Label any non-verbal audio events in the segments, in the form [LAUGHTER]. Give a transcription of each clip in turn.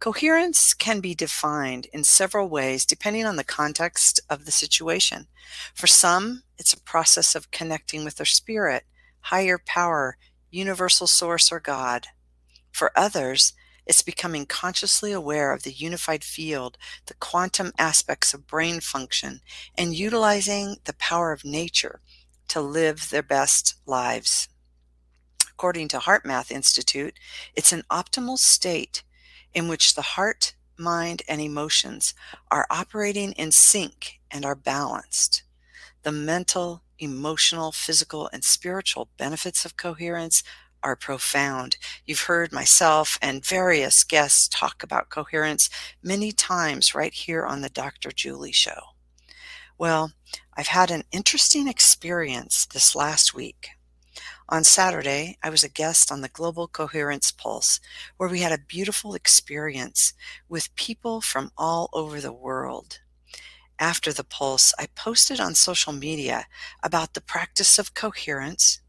Coherence can be defined in several ways depending on the context of the situation. For some, it's a process of connecting with their spirit, higher power, universal source, or God. For others, it's becoming consciously aware of the unified field, the quantum aspects of brain function, and utilizing the power of nature to live their best lives. According to HeartMath Institute, it's an optimal state in which the heart, mind, and emotions are operating in sync and are balanced. The mental, emotional, physical, and spiritual benefits of coherence are profound. You've heard myself and various guests talk about coherence many times right here on the Dr. Julie Show. Well, I've had an interesting experience this last week. On Saturday, I was a guest on the Global Coherence Pulse, where we had a beautiful experience with people from all over the world. After the Pulse, I posted on social media about the practice of coherence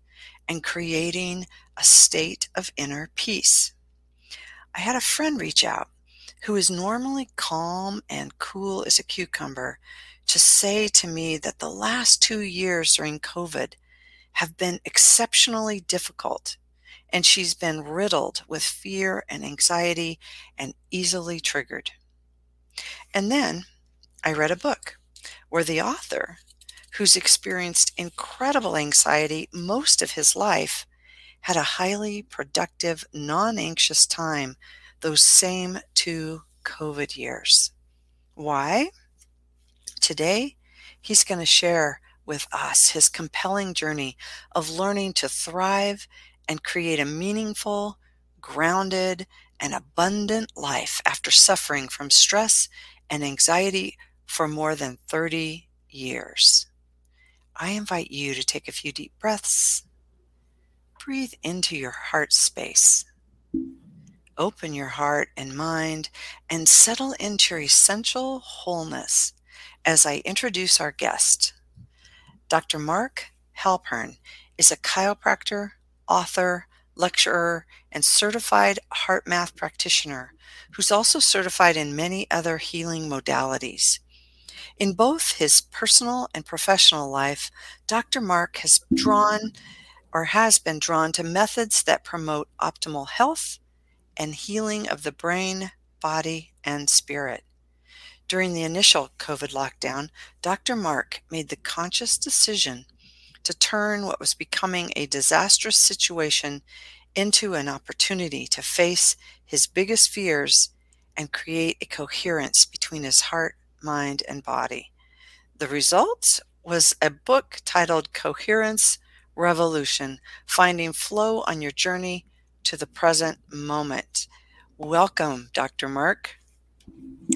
and creating a state of inner peace. I had a friend reach out who is normally calm and cool as a cucumber to say to me that the last two years during COVID have been exceptionally difficult, and she's been riddled with fear and anxiety and easily triggered. And then I read a book where the author, who's experienced incredible anxiety most of his life, had a highly productive, non anxious time those same two COVID years. Why? Today, he's going to share with us his compelling journey of learning to thrive and create a meaningful, grounded, and abundant life after suffering from stress and anxiety for more than 30 years. I invite you to take a few deep breaths. Breathe into your heart space. Open your heart and mind and settle into your essential wholeness as I introduce our guest. Dr. Mark Halpern is a chiropractor, author, lecturer, and certified HeartMath practitioner who's also certified in many other healing modalities. In both his personal and professional life, Dr. Mark has drawn or has been drawn to methods that promote optimal health and healing of the brain, body, and spirit. During the initial COVID lockdown, Dr. Mark made the conscious decision to turn what was becoming a disastrous situation into an opportunity to face his biggest fears and create a coherence between his heart, mind, and body. The result was a book titled Coherence Revolution Finding Flow on Your Journey to the Present Moment. Welcome, Dr. Mark.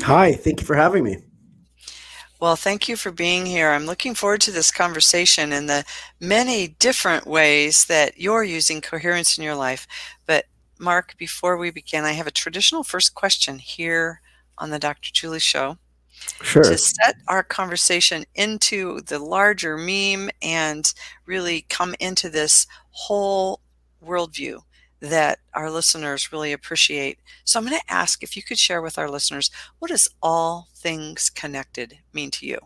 Hi, thank you for having me. Well, thank you for being here. I'm looking forward to this conversation and the many different ways that you're using coherence in your life. But, Mark, before we begin, I have a traditional first question here on the Dr. Julie Show. Sure. To set our conversation into the larger meme and really come into this whole worldview that our listeners really appreciate. So I'm going to ask if you could share with our listeners what does all things connected mean to you?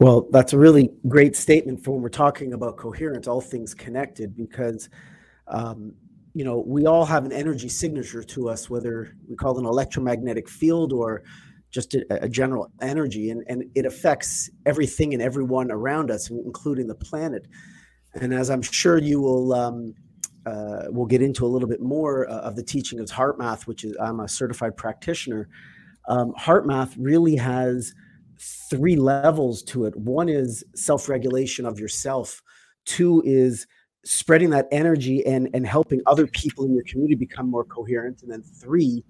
Well, that's a really great statement for when we're talking about coherence, all things connected, because um, you know we all have an energy signature to us, whether we call it an electromagnetic field or just a, a general energy, and, and it affects everything and everyone around us, including the planet. And as I'm sure you will um, uh, we'll get into a little bit more uh, of the teaching of HeartMath, which is I'm a certified practitioner. Um, HeartMath really has three levels to it. One is self-regulation of yourself. Two is spreading that energy and and helping other people in your community become more coherent. And then three,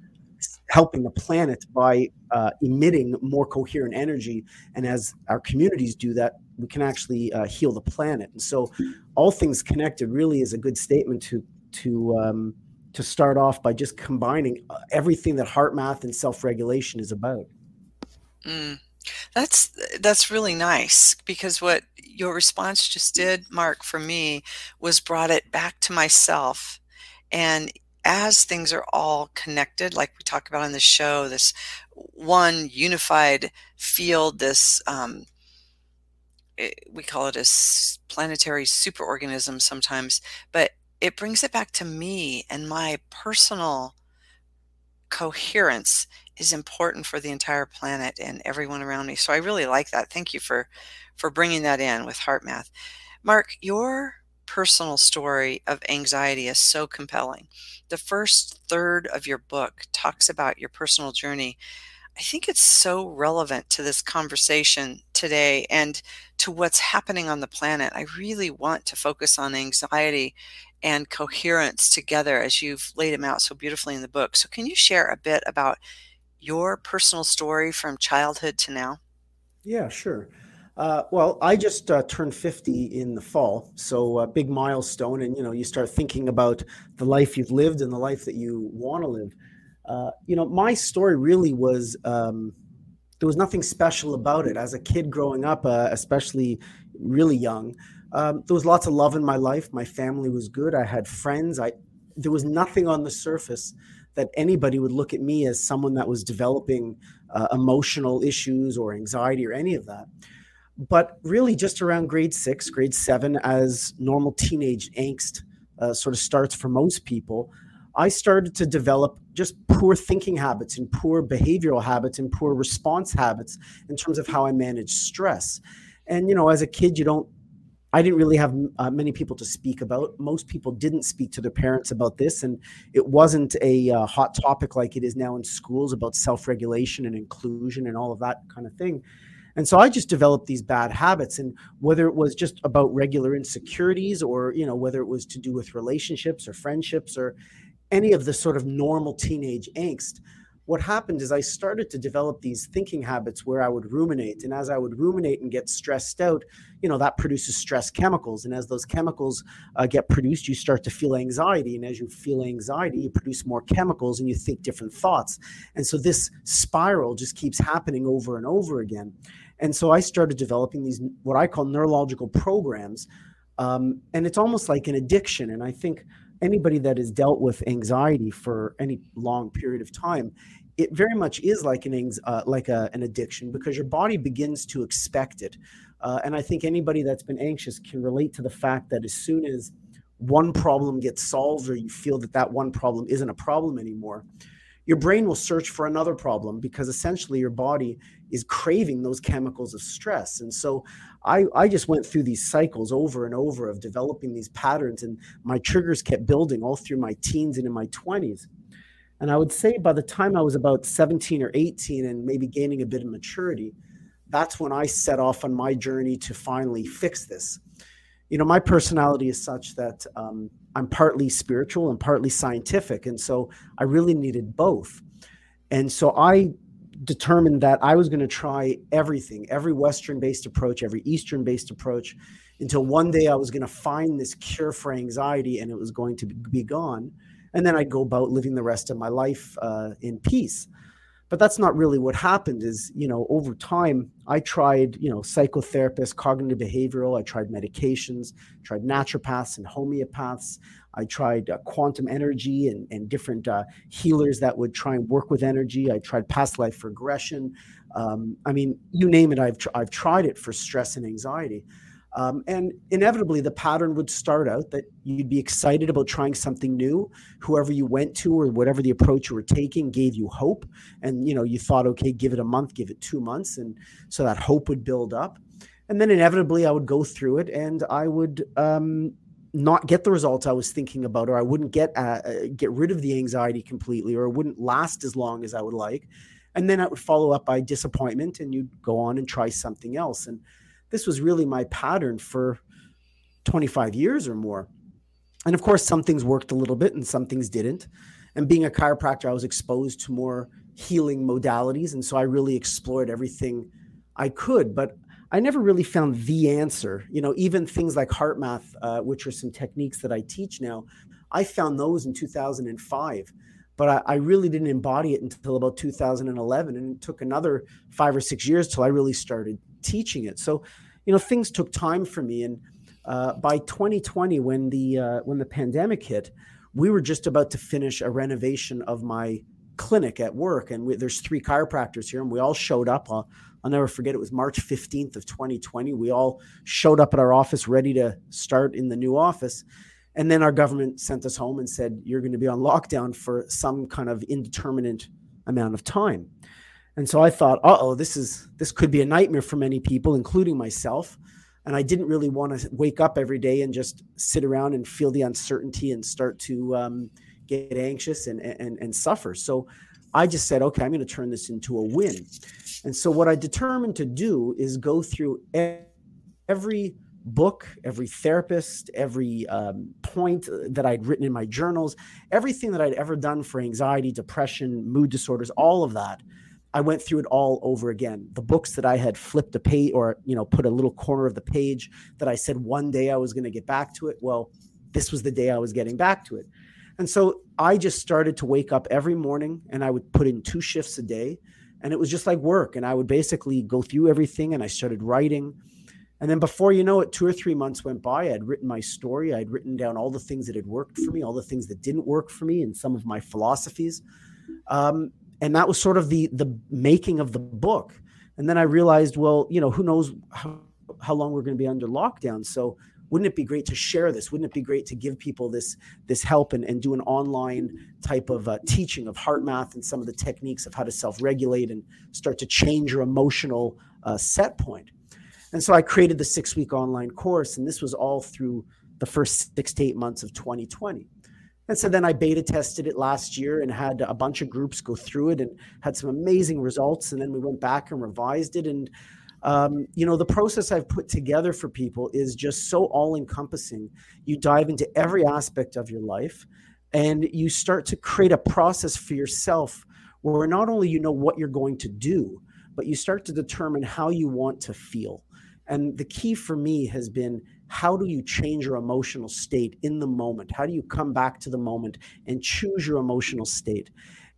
helping the planet by uh, emitting more coherent energy. And as our communities do that, we can actually uh, heal the planet. And so, all things connected really is a good statement to to um, to start off by just combining uh, everything that HeartMath and self regulation is about. Mm. That's that's really nice because what your response just did, Mark, for me was brought it back to myself. And as things are all connected, like we talk about on the show, this one unified field, this um, eh, we call it a planetary superorganism sometimes, but it brings it back to me and my personal coherence is important for the entire planet and everyone around me. So I really like that. Thank you for for bringing that in with HeartMath. Mark, your personal story of anxiety is so compelling. The first third of your book talks about your personal journey. I think it's so relevant to this conversation today and to what's happening on the planet. I really want to focus on anxiety and coherence together as you've laid them out so beautifully in the book. So, can you share a bit about your personal story from childhood to now? Yeah, sure. Uh, well, I just uh, turned 50 in the fall, so a big milestone. And you know, you start thinking about the life you've lived and the life that you want to live. Uh, you know, my story really was um, there was nothing special about it. As a kid growing up, uh, especially really young, um, there was lots of love in my life. My family was good. I had friends. I there was nothing on the surface that anybody would look at me as someone that was developing uh, emotional issues or anxiety or any of that. But really, just around grade six, grade seven, as normal teenage angst uh, sort of starts for most people, I started to develop just poor thinking habits and poor behavioral habits and poor response habits in terms of how I manage stress. And, you know, as a kid, you don't I didn't really have uh, many people to speak about. Most people didn't speak to their parents about this, and it wasn't a uh, hot topic like it is now in schools about self regulation and inclusion and all of that kind of thing. And so I just developed these bad habits, and whether it was just about regular insecurities, or you know whether it was to do with relationships or friendships or any of the sort of normal teenage angst, what happened is I started to develop these thinking habits where I would ruminate. And as I would ruminate and get stressed out, you know, that produces stress chemicals. And as those chemicals uh, get produced, you start to feel anxiety. And as you feel anxiety, you produce more chemicals and you think different thoughts. And so this spiral just keeps happening over and over again. And so I started developing these, what I call neurological programs. Um, and it's almost like an addiction. And I think anybody that has dealt with anxiety for any long period of time it very much is like an uh, like a, an addiction because your body begins to expect it. Uh, and I think anybody that's been anxious can relate to the fact that as soon as one problem gets solved or you feel that that one problem isn't a problem anymore, your brain will search for another problem because essentially your body is craving those chemicals of stress. And so I, I just went through these cycles over and over of developing these patterns, and my triggers kept building all through my teens and in my 20s. And I would say by the time I was about 17 or 18 and maybe gaining a bit of maturity, that's when I set off on my journey to finally fix this. You know, my personality is such that um, I'm partly spiritual and partly scientific. And so I really needed both. And so I determined that I was going to try everything, every Western based approach, every Eastern based approach, until one day I was going to find this cure for anxiety and it was going to be gone and then I'd go about living the rest of my life uh, in peace. But that's not really what happened. Is you know over time I tried you know psychotherapists, cognitive behavioral. I tried medications, tried naturopaths and homeopaths. I tried uh, quantum energy and, and different uh, healers that would try and work with energy. I tried past life regression. Um, I mean, you name it, I've tr- I've tried it for stress and anxiety. Um, and inevitably, the pattern would start out that you'd be excited about trying something new. Whoever you went to or whatever the approach you were taking gave you hope, and you know you thought, okay, give it a month, give it two months, and so that hope would build up. And then inevitably, I would go through it, and I would um, not get the results I was thinking about, or I wouldn't get uh, uh get rid of the anxiety completely, or it wouldn't last as long as I would like. And then I would follow up by disappointment, and you'd go on and try something else. And this was really my pattern for 25 years or more. And of course, some things worked a little bit and some things didn't. And being a chiropractor, I was exposed to more healing modalities. And so I really explored everything I could. But I never really found the answer. You know, even things like HeartMath, uh, which are some techniques that I teach now, I found those in 2005 but I, I, really didn't embody it until about 2011 and it took another five or six years till i really started teaching it. So you know things took time for me. And uh, by 2020 when the uh, when the pandemic hit we were just about to finish a renovation of my clinic at work. And we, there's three chiropractors here and we all showed up. I'll, I'll never forget it was march 15th of 2020 we all showed up at our office ready to start in the new office. And then our government sent us home and said, you're going to be on lockdown for some kind of indeterminate amount of time. And so I thought, uh oh, this is this could be a nightmare for many people, including myself. And I didn't really want to wake up every day and just sit around and feel the uncertainty and start to um, get anxious and, and and suffer. So I just said, okay, I'm going to turn this into a win. And so what I determined to do is go through every book, every therapist, every um, point that I'd written in my journals, everything that I'd ever done for anxiety, depression, mood disorders, all of that. I went through it all over again. The books that I had flipped a page or, you know, put a little corner of the page that I said one day I was going to get back to it. Well, this was the day I was getting back to it. And so I just started to wake up every morning and I would put in two shifts a day. And it was just like work. And I would basically go through everything and I started writing and then before you know it, two or three months went by. I had written my story. I'd written down all the things that had worked for me, all the things that didn't work for me, and some of my philosophies. Um, and that was sort of the the making of the book. And then I realized, well, you know, who knows how, how long we're going to be under lockdown. So wouldn't it be great to share this? Wouldn't it be great to give people this this help and, and do an online type of uh, teaching of HeartMath and some of the techniques of how to self regulate and start to change your emotional uh, set point? And so I created the six week online course, and this was all through the first six to eight months of 2020. And so then I beta tested it last year and had a bunch of groups go through it and had some amazing results. And then we went back and revised it. And, um, you know, the process I've put together for people is just so all encompassing. You dive into every aspect of your life and you start to create a process for yourself where not only you know what you're going to do, but you start to determine how you want to feel. And the key for me has been how do you change your emotional state in the moment? How do you come back to the moment and choose your emotional state?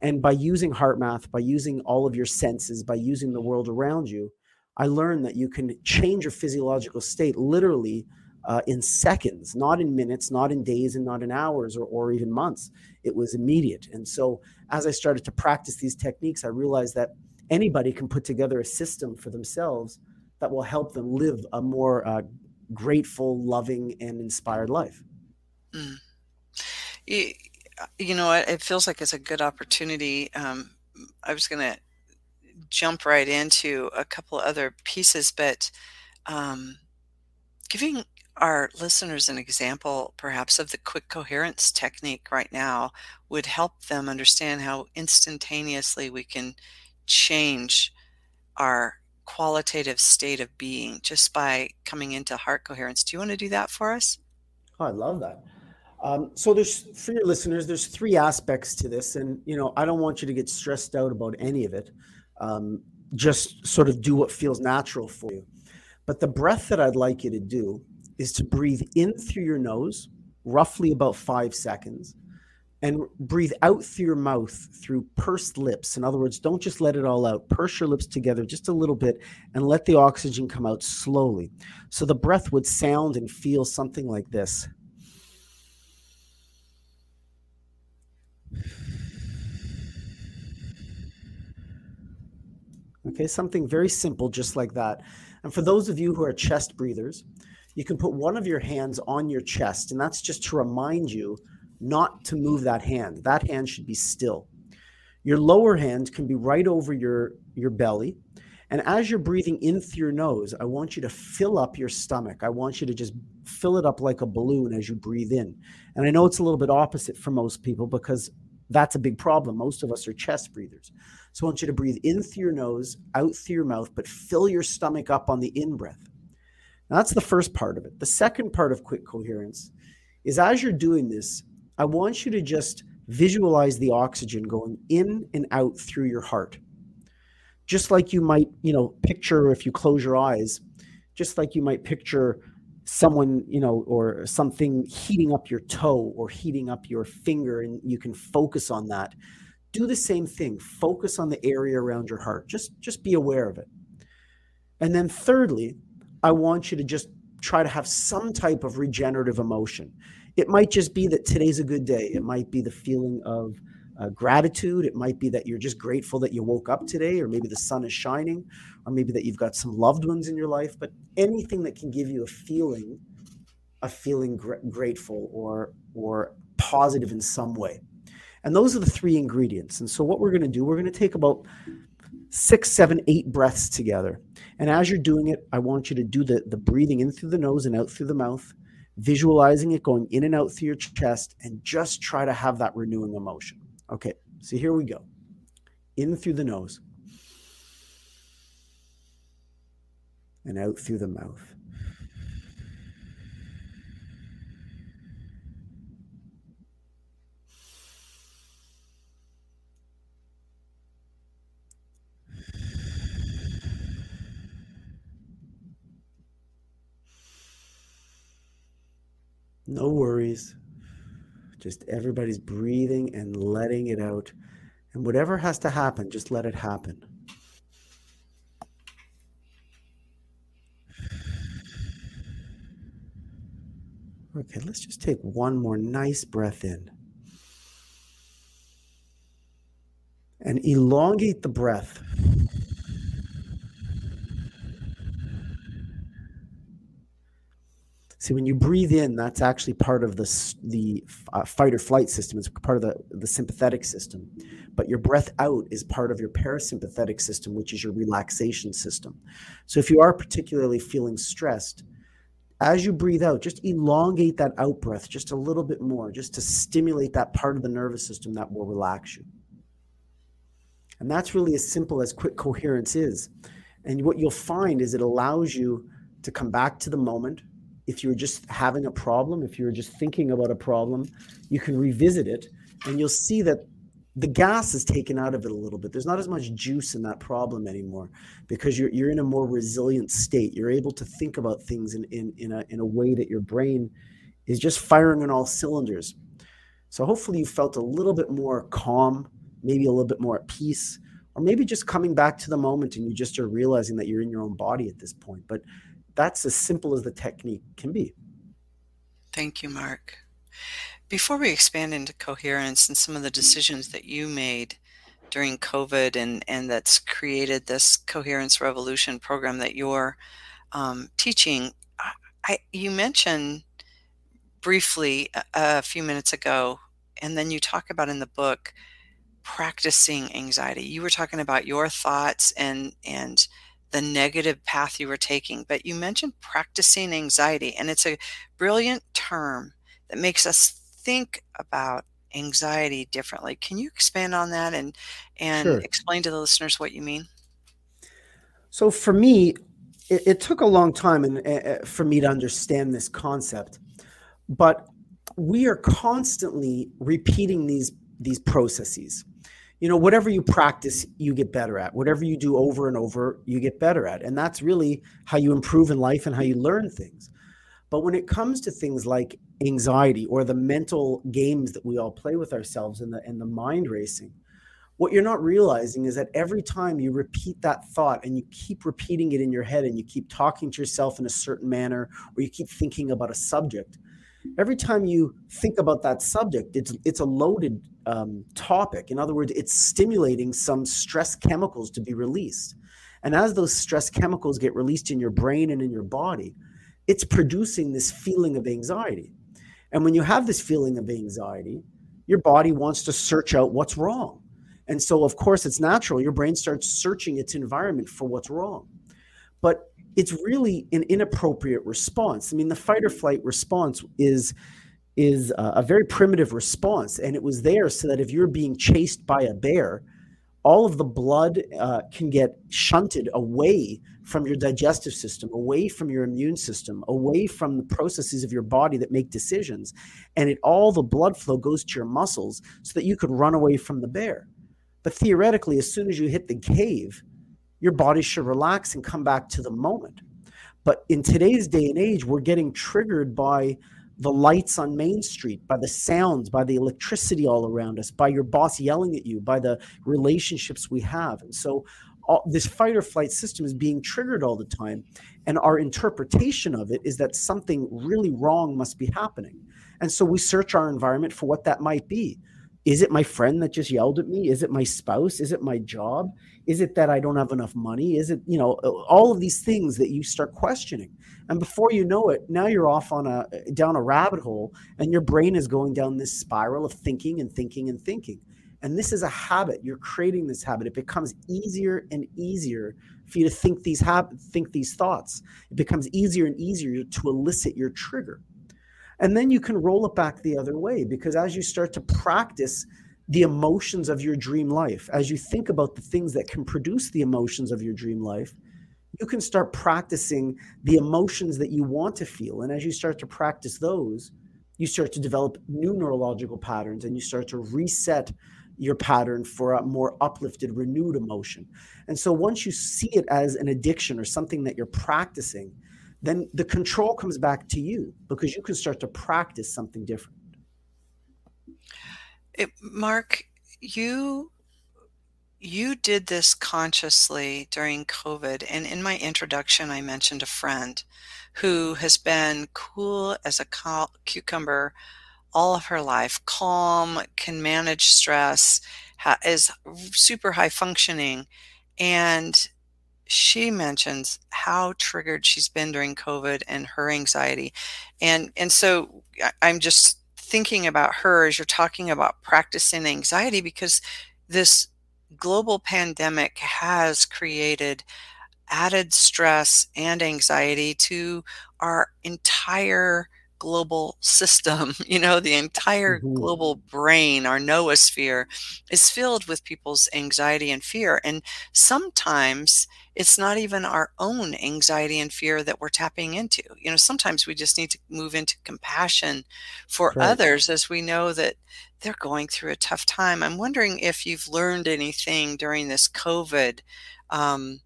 And by using HeartMath, by using all of your senses, by using the world around you, I learned that you can change your physiological state literally uh, in seconds, not in minutes, not in days, and not in hours or, or even months. It was immediate. And so as I started to practice these techniques, I realized that anybody can put together a system for themselves that will help them live a more uh, grateful, loving, and inspired life. Mm. You, you, know, it feels like it's a good opportunity. Um, I was going to jump right into a couple other pieces, but um, giving our listeners an example perhaps of the quick coherence technique right now would help them understand how instantaneously we can change our qualitative state of being just by coming into heart coherence. Do you want to do that for us? Oh, I love that. Um, so there's for your listeners, there's three aspects to this, and you know I don't want you to get stressed out about any of it. Um, just sort of do what feels natural for you. But the breath that I'd like you to do is to breathe in through your nose, roughly about five seconds, and breathe out through your mouth through pursed lips. In other words, don't just let it all out. Purse your lips together just a little bit and let the oxygen come out slowly. So the breath would sound and feel something like this. Okay, something very simple, just like that. And for those of you who are chest breathers, you can put one of your hands on your chest, and that's just to remind you not to move that hand. That hand should be still. Your lower hand can be right over your, your belly. And as you're breathing in through your nose, I want you to fill up your stomach. I want you to just fill it up like a balloon as you breathe in. And I know it's a little bit opposite for most people because that's a big problem. Most of us are chest breathers. So I want you to breathe in through your nose, out through your mouth, but fill your stomach up on the in breath. Now, that's the first part of it. The second part of quick coherence is as you're doing this, I want you to just visualize the oxygen going in and out through your heart. Just like you might, you know, picture if you close your eyes, just like you might picture someone, you know, or something heating up your toe or heating up your finger, and you can focus on that. Do the same thing. Focus on the area around your heart. Just just be aware of it. And then thirdly, I want you to just try to have some type of regenerative emotion. It might just be that today's a good day. It might be the feeling of uh, gratitude. It might be that you're just grateful that you woke up today, or maybe the sun is shining, or maybe that you've got some loved ones in your life. But anything that can give you a feeling, a feeling gr- grateful or or positive in some way. And those are the three ingredients. And so what we're going to do, we're going to take about six, seven, eight breaths together. And as you're doing it, I want you to do the, the breathing in through the nose and out through the mouth, visualizing it going in and out through your chest, and just try to have that renewing emotion. Okay, so here we go. In through the nose and out through the mouth. No worries. Just everybody's breathing and letting it out. And whatever has to happen, just let it happen. Okay, let's just take one more nice breath in. And elongate the breath. See, when you breathe in, that's actually part of the, the uh, fight or flight system. It's part of the, the sympathetic system. But your breath out is part of your parasympathetic system, which is your relaxation system. So if you are particularly feeling stressed, as you breathe out, just elongate that out breath just a little bit more, just to stimulate that part of the nervous system that will relax you. And that's really as simple as quick coherence is. And what you'll find is it allows you to come back to the moment if you're just having a problem, if you're just thinking about a problem, you can revisit it and you'll see that the gas is taken out of it a little bit. There's not as much juice in that problem anymore because you're, you're in a more resilient state. You're able to think about things in, in, in, a, in a way that your brain is just firing on all cylinders. So hopefully you felt a little bit more calm, maybe a little bit more at peace, or maybe just coming back to the moment and you just are realizing that you're in your own body at this point. But that's as simple as the technique can be. Thank you, Mark. Before we expand into coherence and some of the decisions that you made during COVID and, and that's created this coherence revolution program that you're um, teaching, I, you mentioned briefly a, a few minutes ago, and then you talk about in the book practicing anxiety. You were talking about your thoughts and and the negative path you were taking. But you mentioned practicing anxiety, and it's a brilliant term that makes us think about anxiety differently. Can you expand on that and and sure. explain to the listeners what you mean? So for me, it, it took a long time and uh, for me to understand this concept, but we are constantly repeating these these processes you know whatever you practice you get better at. Whatever you do over and over you get better at. And that's really how you improve in life and how you learn things. But when it comes to things like anxiety or the mental games that we all play with ourselves and the and the mind racing what you're not realizing is that every time you repeat that thought and you keep repeating it in your head and you keep talking to yourself in a certain manner or you keep thinking about a subject every time you think about that subject it's it's a loaded um, topic. In other words, it's stimulating some stress chemicals to be released. And as those stress chemicals get released in your brain and in your body, it's producing this feeling of anxiety. And when you have this feeling of anxiety, your body wants to search out what's wrong. And so, of course, it's natural. Your brain starts searching its environment for what's wrong. But it's really an inappropriate response. I mean, the fight or flight response is is a, a very primitive response. And it was there so that if you're being chased by a bear, all of the blood uh, can get shunted away from your digestive system, away from your immune system, away from the processes of your body that make decisions. And it all the blood flow goes to your muscles so that you could run away from the bear. But theoretically, as soon as you hit the cave, your body should relax and come back to the moment. But in today's day and age, we're getting triggered by the lights on Main Street, by the sounds, by the electricity all around us, by your boss yelling at you, by the relationships we have. And so all, this fight or flight system is being triggered all the time. And our interpretation of it is that something really wrong must be happening. And so we search our environment for what that might be. Is it my friend that just yelled at me? Is it my spouse? Is it my job? Is it that I don't have enough money? Is it, you know, all of these things that you start questioning. And before you know it, now you're off on a down a rabbit hole and your brain is going down this spiral of thinking and thinking and thinking. And this is a habit. You're creating this habit. It becomes easier and easier for you to think these hab- think these thoughts. It becomes easier and easier to elicit your trigger. And then you can roll it back the other way because as you start to practice the emotions of your dream life, as you think about the things that can produce the emotions of your dream life, you can start practicing the emotions that you want to feel. And as you start to practice those, you start to develop new neurological patterns and you start to reset your pattern for a more uplifted, renewed emotion. And so once you see it as an addiction or something that you're practicing, then the control comes back to you because you can start to practice something different. It, Mark, you you did this consciously during COVID, and in my introduction, I mentioned a friend who has been cool as a cucumber all of her life, calm, can manage stress, is super high functioning, and she mentions how triggered she's been during COVID and her anxiety. And and so I'm just thinking about her as you're talking about practicing anxiety because this global pandemic has created added stress and anxiety to our entire global system. [LAUGHS] You know, the entire mm-hmm. global brain, our noosphere, is filled with people's anxiety and fear. And sometimes it's not even our own anxiety and fear that we're tapping into. You know, sometimes we just need to move into compassion for right. others as we know that they're going through a tough time. I'm wondering if you've learned anything during this COVID um,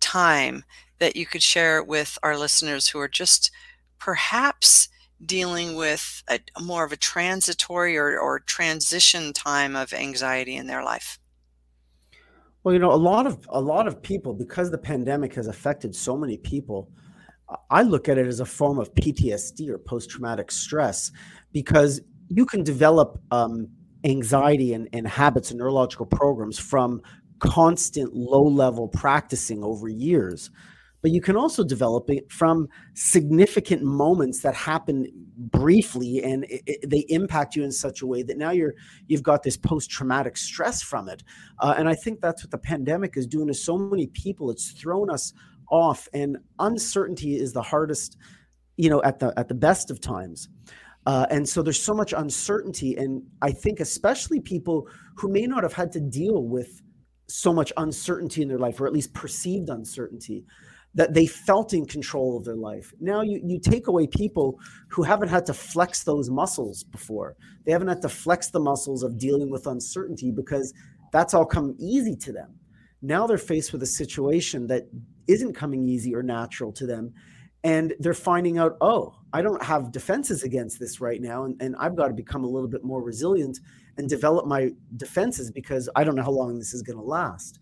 time that you could share with our listeners who are just perhaps dealing with a, more of a transitory or, or transition time of anxiety in their life? Well, you know, a lot of a lot of people because the pandemic has affected so many people, I look at it as a form of PTSD or post traumatic stress because you can develop um, anxiety and, and habits and neurological programs from constant low level practicing over years but you can also develop it from significant moments that happen briefly and it, it, they impact you in such a way that now you're you've got this post-traumatic stress from it. Uh, and i think that's what the pandemic is doing to so many people. It's thrown us off and uncertainty is the hardest you know at the at the best of times. Uh, and so there's so much uncertainty and i think especially people who may not have had to deal with so much uncertainty in their life or at least perceived uncertainty that they felt in control of their life. Now you, you take away people who haven't had to flex those muscles before. They haven't had to flex the muscles of dealing with uncertainty because that's all come easy to them. Now they're faced with a situation that isn't coming easy or natural to them. And they're finding out, oh, I don't have defenses against this right now. And, and I've got to become a little bit more resilient and develop my defenses because I don't know how long this is going to last.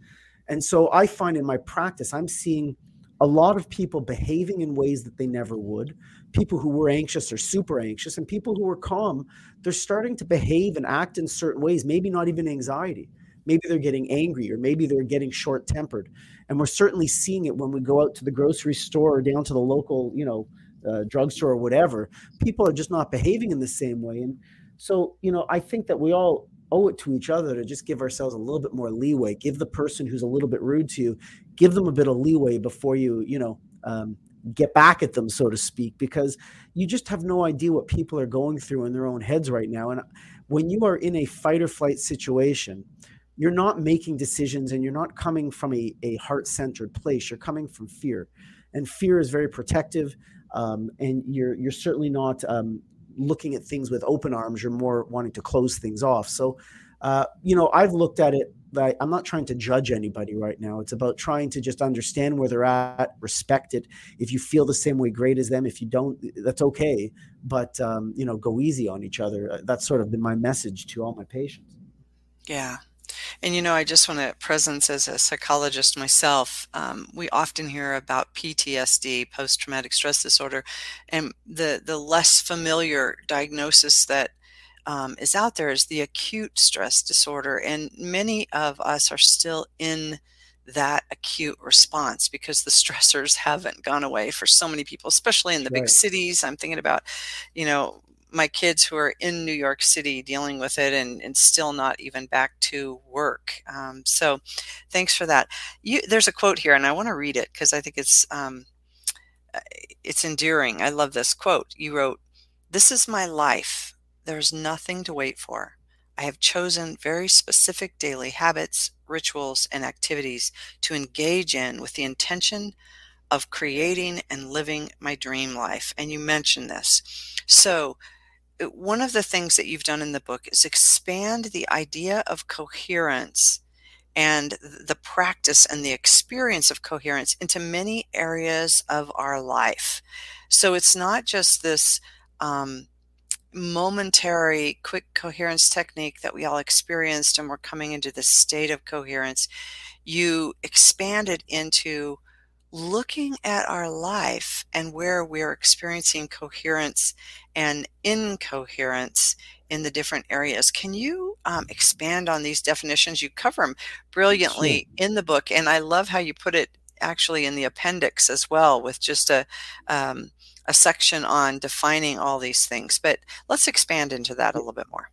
And so I find in my practice, I'm seeing a lot of people behaving in ways that they never would. People who were anxious or super anxious, and people who were calm, they're starting to behave and act in certain ways, maybe not even anxiety. Maybe they're getting angry or maybe they're getting short tempered. And we're certainly seeing it when we go out to the grocery store or down to the local, you know, uh, drugstore or whatever. People are just not behaving in the same way. And so, you know, I think that we all owe it to each other to just give ourselves a little bit more leeway. Give the person who's a little bit rude to you, give them a bit of leeway before you, you know, um, get back at them, so to speak, because you just have no idea what people are going through in their own heads right now. And when you are in a fight or flight situation, you're not making decisions and you're not coming from a, a heart centered place. You're coming from fear. And fear is very protective. Um, and you're, you're certainly not um, looking at things with open arms. You're more wanting to close things off. So, uh, you know, I've looked at it. I'm not trying to judge anybody right now. It's about trying to just understand where they're at, respect it. If you feel the same way, great as them. If you don't, that's okay. But um, you know, go easy on each other. That's sort of been my message to all my patients. Yeah, and you know, I just want to presence as a psychologist myself. Um, we often hear about PTSD, post traumatic stress disorder, and the the less familiar diagnosis that um, is out there is the acute stress disorder, and many of us are still in that acute response because the [LAUGHS] stressors haven't gone away for so many people, especially in the right. big cities. I'm thinking about, you know, my kids who are in New York City dealing with it and, and still not even back to work. Um, so thanks for that. You, there's a quote here and I want to read it because I think it's, um, uh, it's endearing. I love this quote. You wrote, this is my life. There's nothing to wait for. I have chosen very specific daily habits, rituals, and activities to engage in with the intention of creating and living my dream life. And you mentioned this. So one of the things that you've done in the book is expand the idea of coherence and the practice and the experience of coherence into many areas of our life. So it's not just this um, momentary quick coherence technique that we all experienced and we're coming into this state of coherence. You expand it into looking at our life and where we're experiencing coherence and incoherence in the different areas. Can you um, expand on these definitions? You cover them brilliantly sure. in the book, and I love how you put it actually in the appendix as well, with just a um, a section on defining all these things. But let's expand into that a little bit more.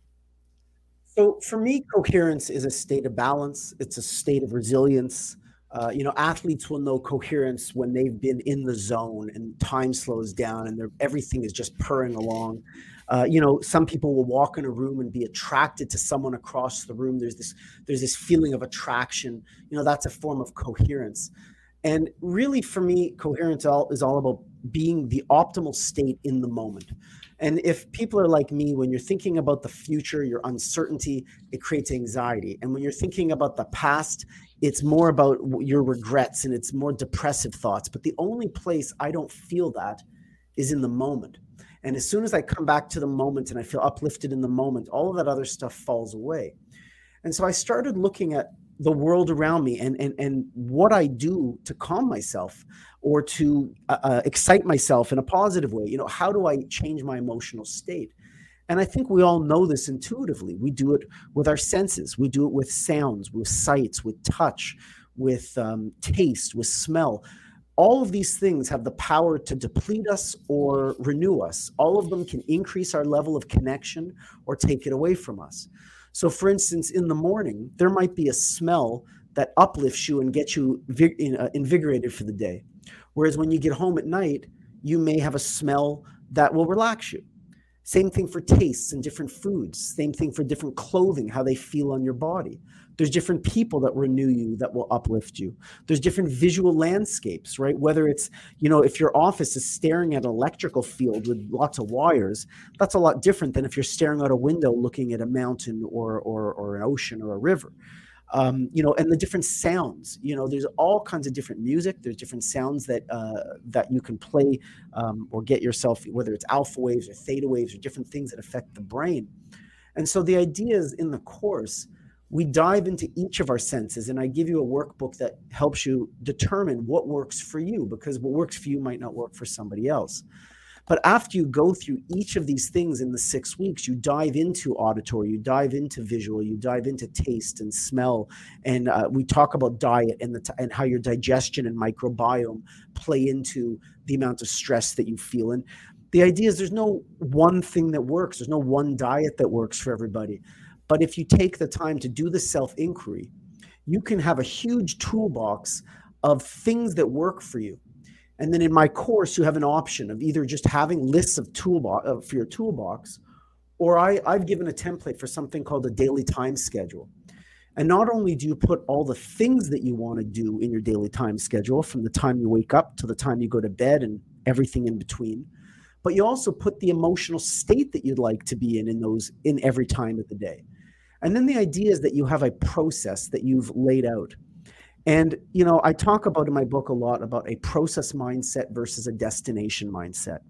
So, for me, coherence is a state of balance. It's a state of resilience. Uh, you know, athletes will know coherence when they've been in the zone and time slows down and everything is just purring along. Uh, you know, some people will walk in a room and be attracted to someone across the room. There's this there's this feeling of attraction. You know, that's a form of coherence. And really, for me, coherence is all about being the optimal state in the moment. And if people are like me, when you're thinking about the future, your uncertainty, it creates anxiety. And when you're thinking about the past, it's more about your regrets and it's more depressive thoughts. But the only place I don't feel that is in the moment. And as soon as I come back to the moment and I feel uplifted in the moment, all of that other stuff falls away. And so I started looking at the world around me and and and what I do to calm myself or to uh, uh excite myself in a positive way. You know, how do I change my emotional state? And I think we all know this intuitively. We do it with our senses, we do it with sounds, with sights, with touch, with um, taste, with smell. All of these things have the power to deplete us or renew us. All of them can increase our level of connection or take it away from us. So, for instance, in the morning, there might be a smell that uplifts you and gets you uh, invigorated for the day. Whereas when you get home at night, you may have a smell that will relax you. Same thing for tastes and different foods. Same thing for different clothing, how they feel on your body. There's different people that renew you that will uplift you. There's different visual landscapes, right? Whether it's, you know, if your office is staring at an electrical field with lots of wires, that's a lot different than if you're staring out a window looking at a mountain or or, or an ocean or a river um, you know, and the different sounds. You know, there's all kinds of different music. There's different sounds that uh, that you can play um, or get yourself, whether it's alpha waves or theta waves or different things that affect the brain. And so the idea is in the course, we dive into each of our senses, and I give you a workbook that helps you determine what works for you, because what works for you might not work for somebody else. But after you go through each of these things in the six weeks, you dive into auditory, you dive into visual, you dive into taste and smell, and uh, we talk about diet and the t- and how your digestion and microbiome play into the amount of stress that you feel. And the idea is there's no one thing that works. There's no one diet that works for everybody. But if you take the time to do the self inquiry, you can have a huge toolbox of things that work for you and then in my course, you have an option of either just having lists of toolbox uh, for your toolbox, or I, I've given a template for something called a daily time schedule. And not only do you put all the things that you want to do in your daily time schedule from the time you wake up to the time you go to bed and everything in between, but you also put the emotional state that you'd like to be in in those in every time of the day. And then the idea is that you have a process that you've laid out. And you know, I talk about in my book a lot about a process mindset versus a destination mindset.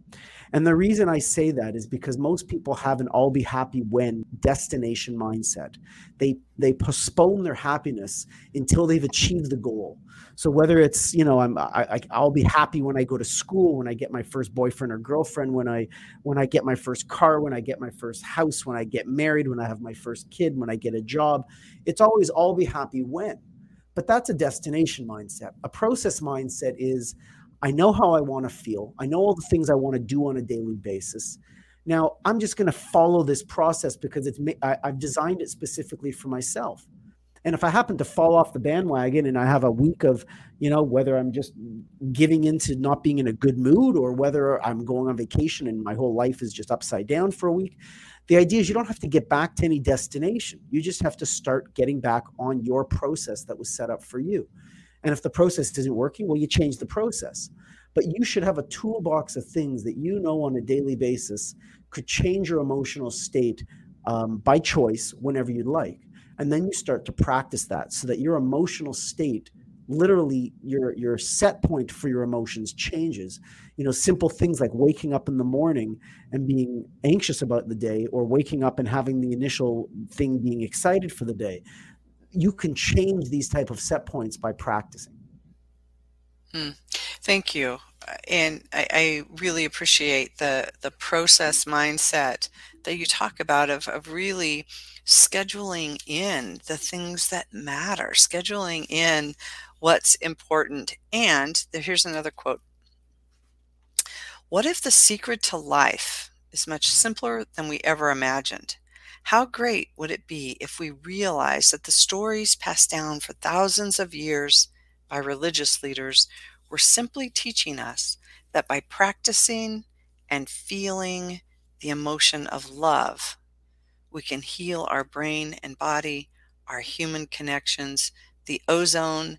And the reason I say that is because most people have an all be happy when destination mindset. They they postpone their happiness until they've achieved the goal. So whether it's you know I'm I, I'll be happy when I go to school, when I get my first boyfriend or girlfriend, when I when I get my first car, when I get my first house, when I get married, when I have my first kid, when I get a job. It's always all be happy when. But that's a destination mindset. A process mindset is I know how I want to feel. I know all the things I want to do on a daily basis. Now, I'm just going to follow this process because it's I, I've designed it specifically for myself. And if I happen to fall off the bandwagon and I have a week of, you know, whether I'm just giving into not being in a good mood or whether I'm going on vacation and my whole life is just upside down for a week, the idea is you don't have to get back to any destination. You just have to start getting back on your process that was set up for you. And if the process isn't working, well, you change the process. But you should have a toolbox of things that you know on a daily basis could change your emotional state um, by choice whenever you'd like. And then you start to practice that so that your emotional state literally your your set point for your emotions changes you know simple things like waking up in the morning and being anxious about the day or waking up and having the initial thing being excited for the day you can change these type of set points by practicing. Hmm. Thank you, and I, I, really appreciate the the process mindset that you talk about of of really scheduling in the things that matter, scheduling in what's important. And here's another quote: "What if the secret to life is much simpler than we ever imagined?" How great would it be if we realized that the stories passed down for thousands of years by religious leaders were simply teaching us that by practicing and feeling the emotion of love, we can heal our brain and body, our human connections, the ozone,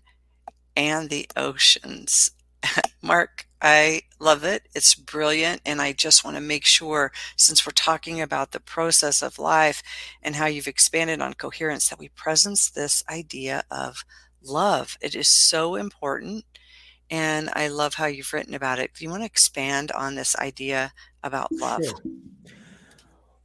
and the oceans. [LAUGHS] Mark, I love it. It's brilliant. And I just want to make sure, since we're talking about the process of life and how you've expanded on coherence, that we presence this idea of love. It is so important. And I love how you've written about it. Do you want to expand on this idea about love? Sure.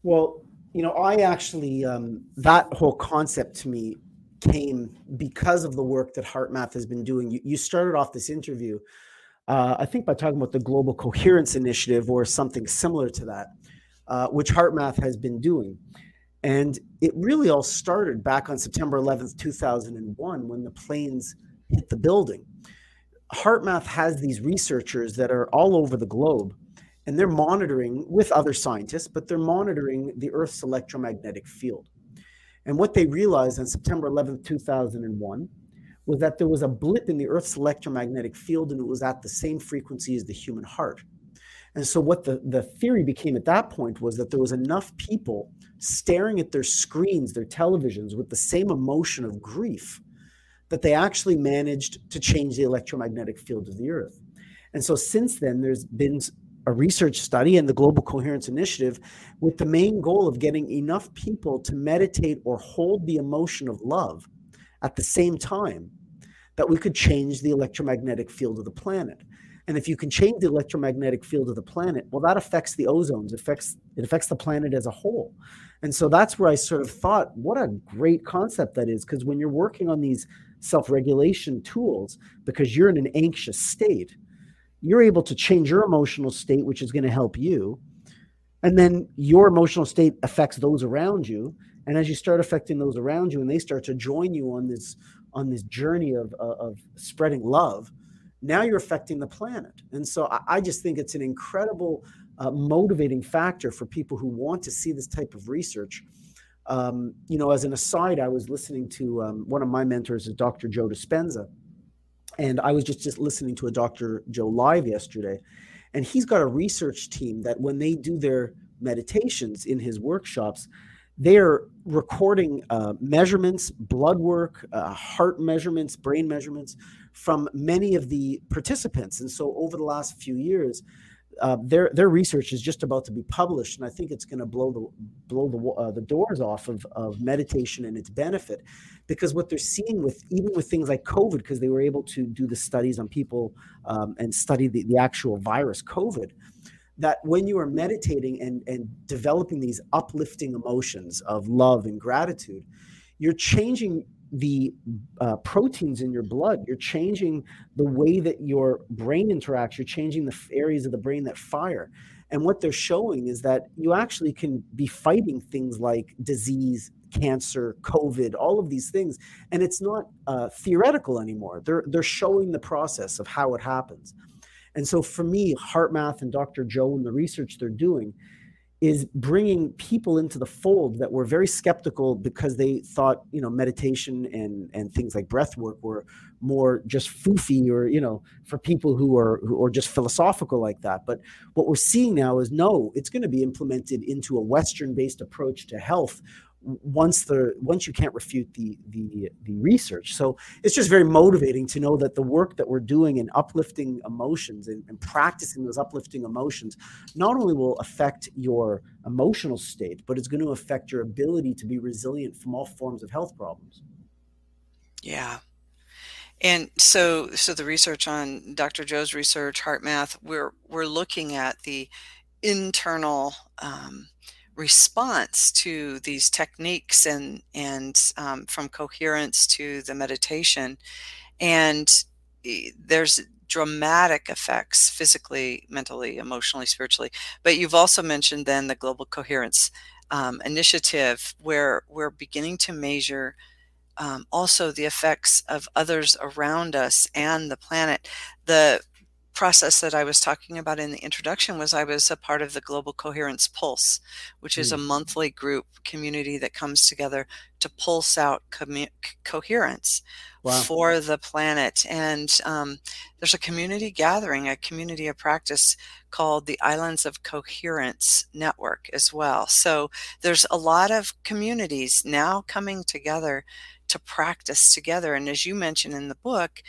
Well, you know, I actually, um, that whole concept to me came because of the work that HeartMath has been doing. You, you started off this interview uh, I think by talking about the Global Coherence Initiative or something similar to that, uh, which HeartMath has been doing. And it really all started back on September 11th, 2001, when the planes hit the building. HeartMath has these researchers that are all over the globe, and they're monitoring with other scientists, but they're monitoring the Earth's electromagnetic field. And what they realized on September 11th, 2001, was that there was a blip in the Earth's electromagnetic field and it was at the same frequency as the human heart. And so, what the, the theory became at that point was that there was enough people staring at their screens, their televisions, with the same emotion of grief that they actually managed to change the electromagnetic field of the Earth. And so, since then, there's been a research study and the Global Coherence Initiative with the main goal of getting enough people to meditate or hold the emotion of love at the same time that we could change the electromagnetic field of the planet. And if you can change the electromagnetic field of the planet, well, that affects the ozones, affects it affects the planet as a whole. And so that's where I sort of thought, what a great concept that is, because when you're working on these self-regulation tools, because you're in an anxious state, you're able to change your emotional state, which is going to help you. And then your emotional state affects those around you. And as you start affecting those around you and they start to join you on this on this journey of, uh, of spreading love, now you're affecting the planet. And so I, I just think it's an incredible uh, motivating factor for people who want to see this type of research. Um, you know, as an aside, I was listening to um, one of my mentors is Dr. Joe Dispenza. And I was just, just listening to a Dr. Joe live yesterday. And he's got a research team that when they do their meditations in his workshops, they're recording uh, measurements, blood work, uh, heart measurements, brain measurements from many of the participants. And so over the last few years, uh, their their research is just about to be published, and I think it's going to blow the blow the uh, the doors off of of meditation and its benefit, because what they're seeing with even with things like COVID, because they were able to do the studies on people um, and study the, the actual virus COVID, that when you are meditating and and developing these uplifting emotions of love and gratitude, you're changing the uh, proteins in your blood. You're changing the way that your brain interacts. You're changing the areas of the brain that fire. And what they're showing is that you actually can be fighting things like disease, cancer, COVID, all of these things, and it's not uh, theoretical anymore. They're they're showing the process of how it happens. And so for me, HeartMath and Dr. Joe and the research they're doing is bringing people into the fold that were very skeptical because they thought you know meditation and and things like breath work were more just foofy or you know for people who are who are just philosophical like that but what we're seeing now is no it's going to be implemented into a western based approach to health once the once you can't refute the the the research. So it's just very motivating to know that the work that we're doing in uplifting emotions and, and, practicing those uplifting emotions not only will affect your emotional state but it's going to affect your ability to be resilient from all forms of health problems. Yeah. And so so the research on dr joe's research HeartMath we're we're looking at the internal um, response to these techniques and and um, from coherence to the meditation. And there's dramatic effects physically mentally emotionally spiritually. But you've also mentioned then the global coherence um, initiative where we're beginning to measure um, also the effects of others around us and the planet. The process that I was talking about in the introduction was I was a part of the Global Coherence Pulse, which is a mm. monthly group community that comes together to pulse out commu- coherence wow. for the planet. And um, there's a community gathering, a community of practice called the Islands of Coherence Network as well. So there's a lot of communities now coming together to practice together. And as you mentioned in the book,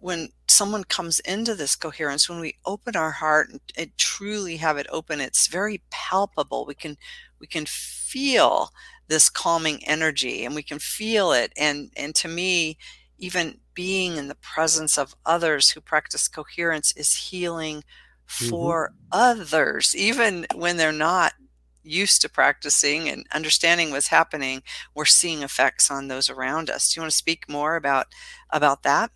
when someone comes into this coherence when we open our heart and truly have it open it's very palpable we can we can feel this calming energy and we can feel it and and to me even being in the presence of others who practice coherence is healing mm-hmm. for mm-hmm. others even when they're not used to practicing and understanding what's happening we're seeing effects on those around us do you want to speak more about about that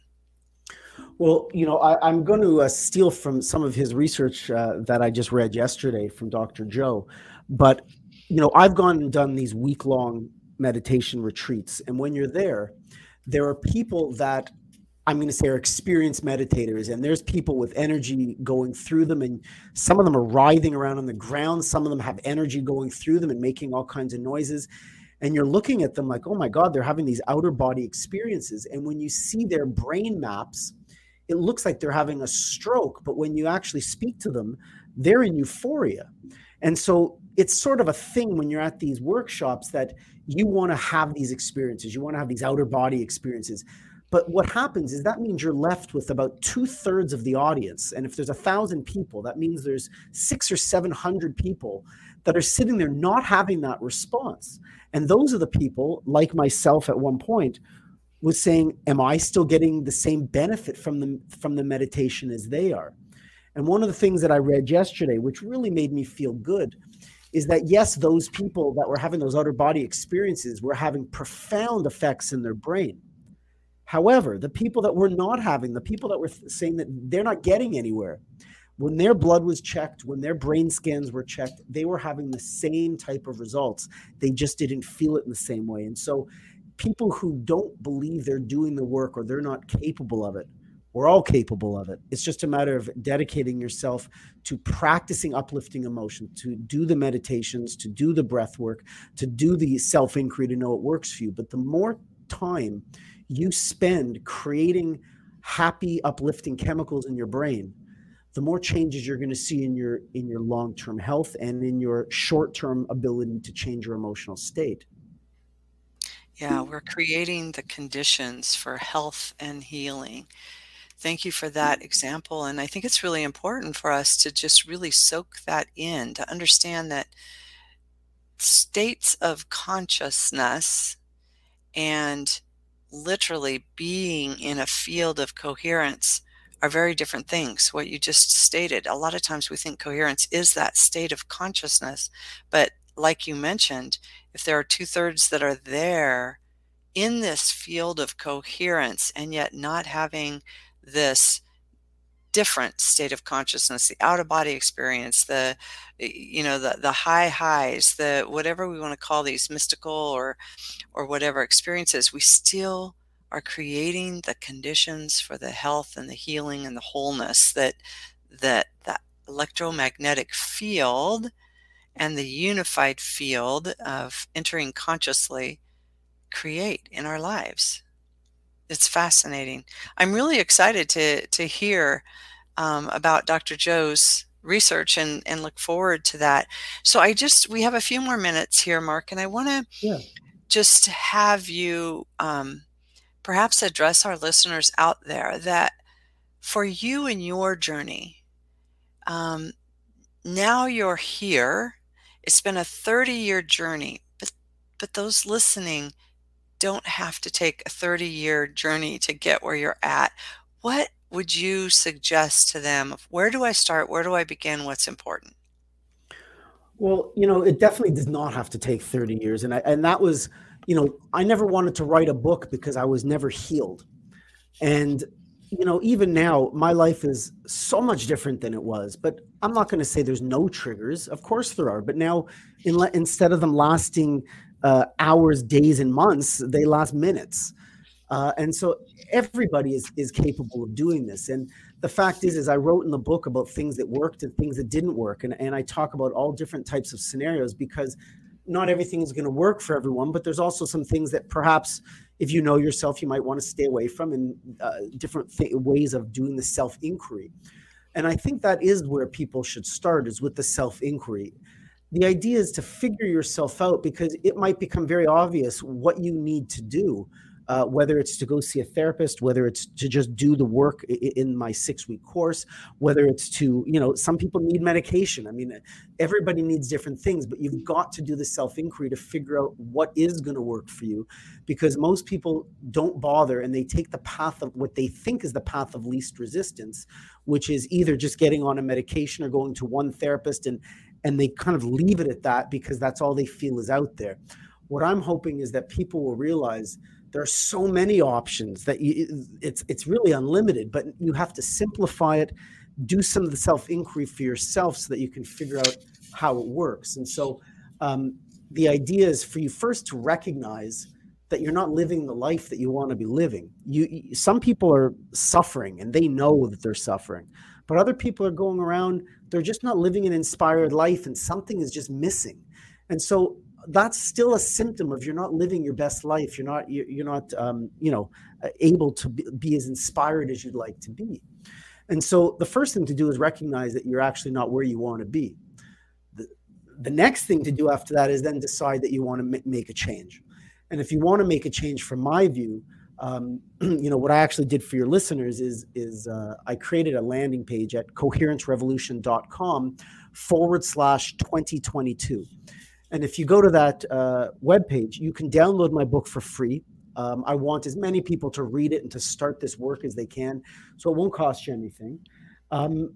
well, you know, I, am going to uh, steal from some of his research uh, that I just read yesterday from Dr. Joe. But, you know, I've gone and done these week long meditation retreats. And when you're there, there are people that I'm going to say are experienced meditators, and there's people with energy going through them, and some of them are writhing around on the ground. Some of them have energy going through them and making all kinds of noises. And you're looking at them like, oh my God, they're having these outer body experiences. And when you see their brain maps, it looks like they're having a stroke, but when you actually speak to them, they're in euphoria. And so it's sort of a thing when you're at these workshops that you want to have these experiences, you want to have these outer body experiences. But what happens is that means you're left with about two thirds of the audience. And if there's a thousand people, that means there's six or 700 people that are sitting there not having that response. And those are the people, like myself at one point, was saying, Am I still getting the same benefit from the from the meditation as they are? And one of the things that I read yesterday, which really made me feel good, is that yes, those people that were having those outer body experiences were having profound effects in their brain. However, the people that were not having, the people that were saying that they're not getting anywhere, when their blood was checked, when their brain scans were checked, they were having the same type of results. They just didn't feel it in the same way. And so people who don't believe they're doing the work or they're not capable of it we're all capable of it it's just a matter of dedicating yourself to practicing uplifting emotion to do the meditations to do the breath work to do the self inquiry to know it works for you but the more time you spend creating happy uplifting chemicals in your brain the more changes you're going to see in your in your long-term health and in your short-term ability to change your emotional state. Yeah, we're creating the conditions for health and healing. Thank you for that example. And I think it's really important for us to just really soak that in, to understand that states of consciousness and literally being in a field of coherence are very different things. What you just stated, a lot of times we think coherence is that state of consciousness. But like you mentioned, if there are two thirds that are there in this field of coherence and yet not having this different state of consciousness the out of body experience the you know the the high highs the whatever we want to call these mystical or or whatever experiences we still are creating the conditions for the health and the healing and the wholeness that that that electromagnetic field and the unified field of entering consciously create in our lives. It's fascinating. I'm really excited to to hear um, about Dr. Joe's research and and look forward to that. So I just we have a few more minutes here, Mark, and I want to yeah. just have you um, perhaps address our listeners out there that for you and your journey, um, now you're here. It's been a 30 year journey, but but those listening don't have to take a 30 year journey to get where you're at. What would you suggest to them? Where do I start? Where do I begin? What's important? Well, you know, it definitely does not have to take 30 years. And I, and that was you know, I never wanted to write a book because I was never healed. And, you know, even now, my life is so much different than it was. But I'm not going to say there's no triggers. Of course there are. But now, in, instead of them lasting uh, hours, days, and months, they last minutes. Uh, and so everybody is, is capable of doing this. And the fact is, is I wrote in the book about things that worked and things that didn't work. And, and I talk about all different types of scenarios because not everything is going to work for everyone, but there's also some things that perhaps, if you know yourself, you might want to stay away from, and uh, different th- ways of doing the self inquiry. And I think that is where people should start is with the self inquiry. The idea is to figure yourself out because it might become very obvious what you need to do uh, whether it's to go see a therapist, whether it's to just do the work in my six week course, whether it's to, you know, some people need medication. I mean, everybody needs different things, but you've got to do the self inquiry to figure out what is going to work for you because most people don't bother and they take the path of what they think is the path of least resistance, which is either just getting on a medication or going to one therapist and and they kind of leave it at that because that's all they feel is out there. What I'm hoping is that people will realize there are so many options that you, it's it's really unlimited but you have to simplify it do some of the self inquiry for yourself so that you can figure out how it works. And so um, the idea is for you first to recognize that you're not living the life that you want to be living. You, you some people are suffering and they know that they're suffering but other people are going around they're just not living an inspired life and something is just missing. And so that's still a symptom of you're not living your best life. You're not you're not um, you know uh, able to be as inspired as you'd like to be. And so the first thing to do is recognize that you're actually not where you want to be. The, the next thing to do after that is then decide that you want to m- make a change. And if you want to make a change from my view um, [CLEARS THROAT] you know what i actually did for your listeners is is uh, i created a landing page at coherencerevolution.com forward slash 2022 and if you go to that uh, webpage, you can download my book for free. Um, I want as many people to read it and to start this work as they can. So it won't cost you anything. Um,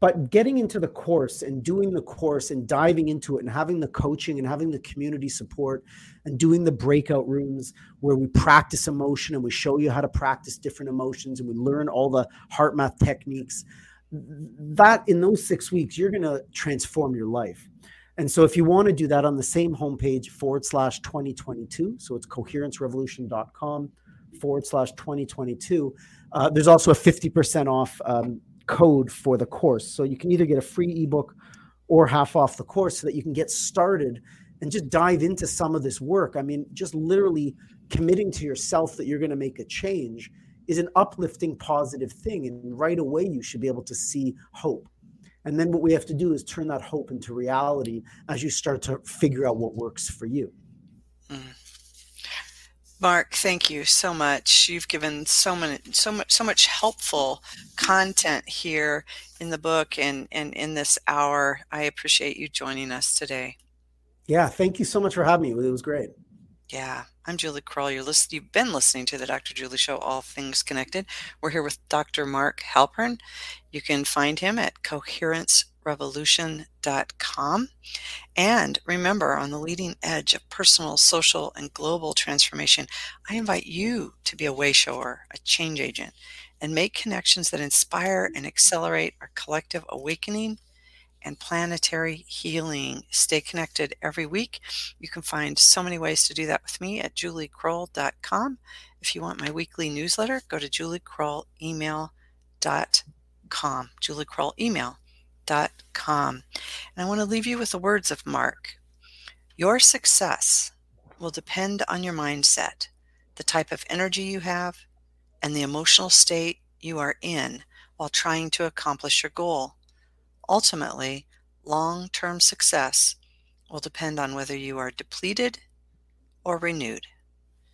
but getting into the course and doing the course and diving into it and having the coaching and having the community support and doing the breakout rooms where we practice emotion and we show you how to practice different emotions and we learn all the HeartMath techniques that in those six weeks you're going to transform your life and so if you want to do that on the same homepage forward slash 2022, so it's coherencerevolution.com forward slash 2022, uh, there's also a 50% off um, code for the course. So you can either get a free ebook or half off the course so that you can get started and just dive into some of this work. I mean, just literally committing to yourself that you're going to make a change is an uplifting, positive thing. And right away, you should be able to see hope. And then what we have to do is turn that hope into reality as you start to figure out what works for you. Mm. Mark, thank you so much. You've given so many, so much, so much helpful content here in the book and, and in this hour. I appreciate you joining us today. Yeah, thank you so much for having me. It was great. Yeah, I'm Julie Krull. You're listening, you've been listening to the Dr. Julie Show, All Things Connected. We're here with Dr. Mark Halpern. You can find him at coherencerevolution.com. And remember, on the leading edge of personal, social, and global transformation, I invite you to be a wayshower, a change agent, and make connections that inspire and accelerate our collective awakening and planetary healing. Stay connected every week. You can find so many ways to do that with me at juliekrull.com. If you want my weekly newsletter, go to juliekrullemail.com. juliekrullemail.com. And I want to leave you with the words of Mark. Your success will depend on your mindset, the type of energy you have, and the emotional state you are in while trying to accomplish your goal. Ultimately, long term success will depend on whether you are depleted or renewed.